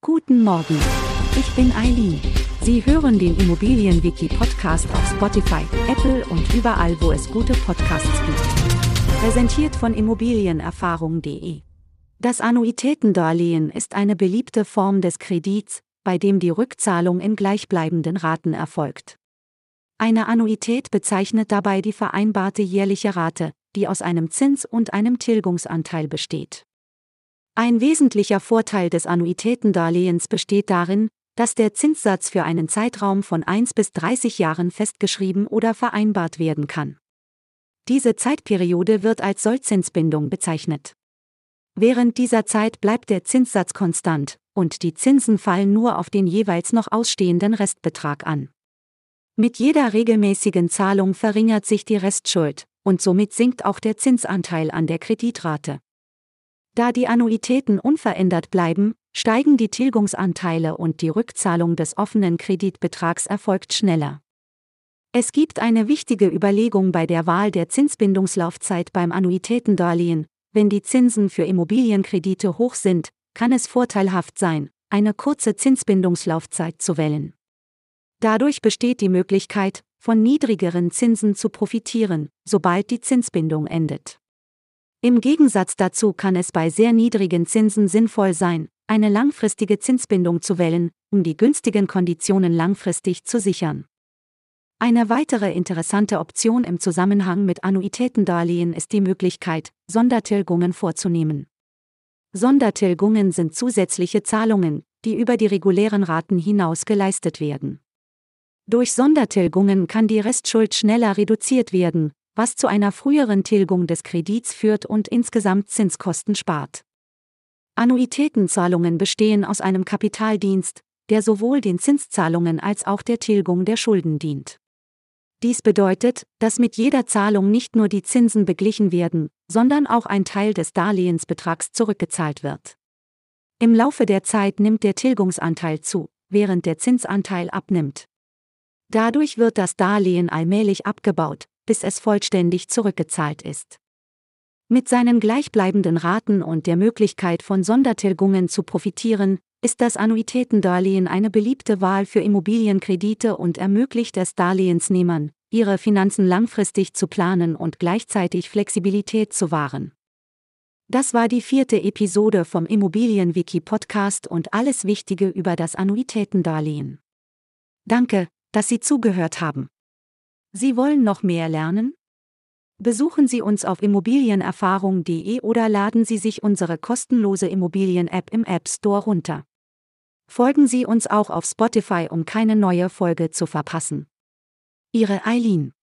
Guten Morgen. Ich bin Eileen. Sie hören den Immobilienwiki-Podcast auf Spotify, Apple und überall, wo es gute Podcasts gibt. Präsentiert von Immobilienerfahrung.de. Das Annuitätendarlehen ist eine beliebte Form des Kredits, bei dem die Rückzahlung in gleichbleibenden Raten erfolgt. Eine Annuität bezeichnet dabei die vereinbarte jährliche Rate, die aus einem Zins und einem Tilgungsanteil besteht. Ein wesentlicher Vorteil des Annuitätendarlehens besteht darin, dass der Zinssatz für einen Zeitraum von 1 bis 30 Jahren festgeschrieben oder vereinbart werden kann. Diese Zeitperiode wird als Sollzinsbindung bezeichnet. Während dieser Zeit bleibt der Zinssatz konstant, und die Zinsen fallen nur auf den jeweils noch ausstehenden Restbetrag an. Mit jeder regelmäßigen Zahlung verringert sich die Restschuld, und somit sinkt auch der Zinsanteil an der Kreditrate. Da die Annuitäten unverändert bleiben, steigen die Tilgungsanteile und die Rückzahlung des offenen Kreditbetrags erfolgt schneller. Es gibt eine wichtige Überlegung bei der Wahl der Zinsbindungslaufzeit beim Annuitätendarlehen. Wenn die Zinsen für Immobilienkredite hoch sind, kann es vorteilhaft sein, eine kurze Zinsbindungslaufzeit zu wählen. Dadurch besteht die Möglichkeit, von niedrigeren Zinsen zu profitieren, sobald die Zinsbindung endet. Im Gegensatz dazu kann es bei sehr niedrigen Zinsen sinnvoll sein, eine langfristige Zinsbindung zu wählen, um die günstigen Konditionen langfristig zu sichern. Eine weitere interessante Option im Zusammenhang mit Annuitätendarlehen ist die Möglichkeit, Sondertilgungen vorzunehmen. Sondertilgungen sind zusätzliche Zahlungen, die über die regulären Raten hinaus geleistet werden. Durch Sondertilgungen kann die Restschuld schneller reduziert werden, was zu einer früheren Tilgung des Kredits führt und insgesamt Zinskosten spart. Annuitätenzahlungen bestehen aus einem Kapitaldienst, der sowohl den Zinszahlungen als auch der Tilgung der Schulden dient. Dies bedeutet, dass mit jeder Zahlung nicht nur die Zinsen beglichen werden, sondern auch ein Teil des Darlehensbetrags zurückgezahlt wird. Im Laufe der Zeit nimmt der Tilgungsanteil zu, während der Zinsanteil abnimmt. Dadurch wird das Darlehen allmählich abgebaut, bis es vollständig zurückgezahlt ist. Mit seinen gleichbleibenden Raten und der Möglichkeit von Sondertilgungen zu profitieren, ist das Annuitätendarlehen eine beliebte Wahl für Immobilienkredite und ermöglicht es Darlehensnehmern, ihre Finanzen langfristig zu planen und gleichzeitig Flexibilität zu wahren. Das war die vierte Episode vom Immobilienwiki Podcast und alles Wichtige über das Annuitätendarlehen. Danke, dass Sie zugehört haben. Sie wollen noch mehr lernen? Besuchen Sie uns auf immobilienerfahrung.de oder laden Sie sich unsere kostenlose Immobilien-App im App Store runter. Folgen Sie uns auch auf Spotify, um keine neue Folge zu verpassen. Ihre Eileen